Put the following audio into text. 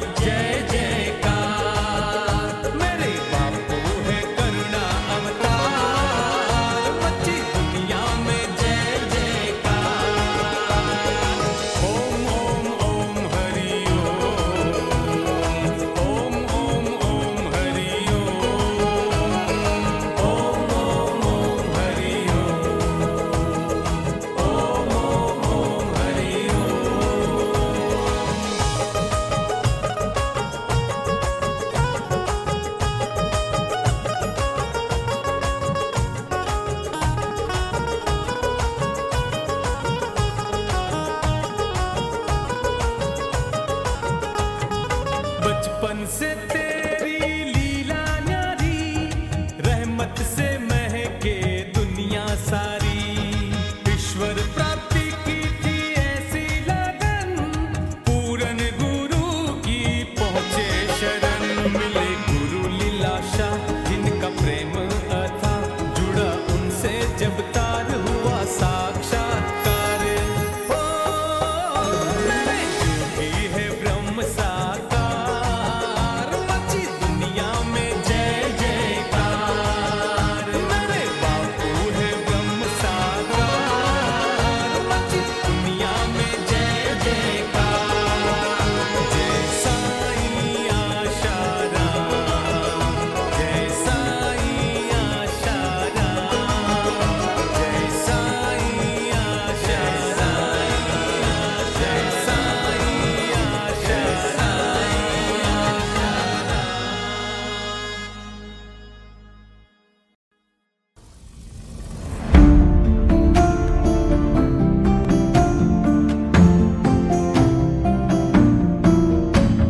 every day. sit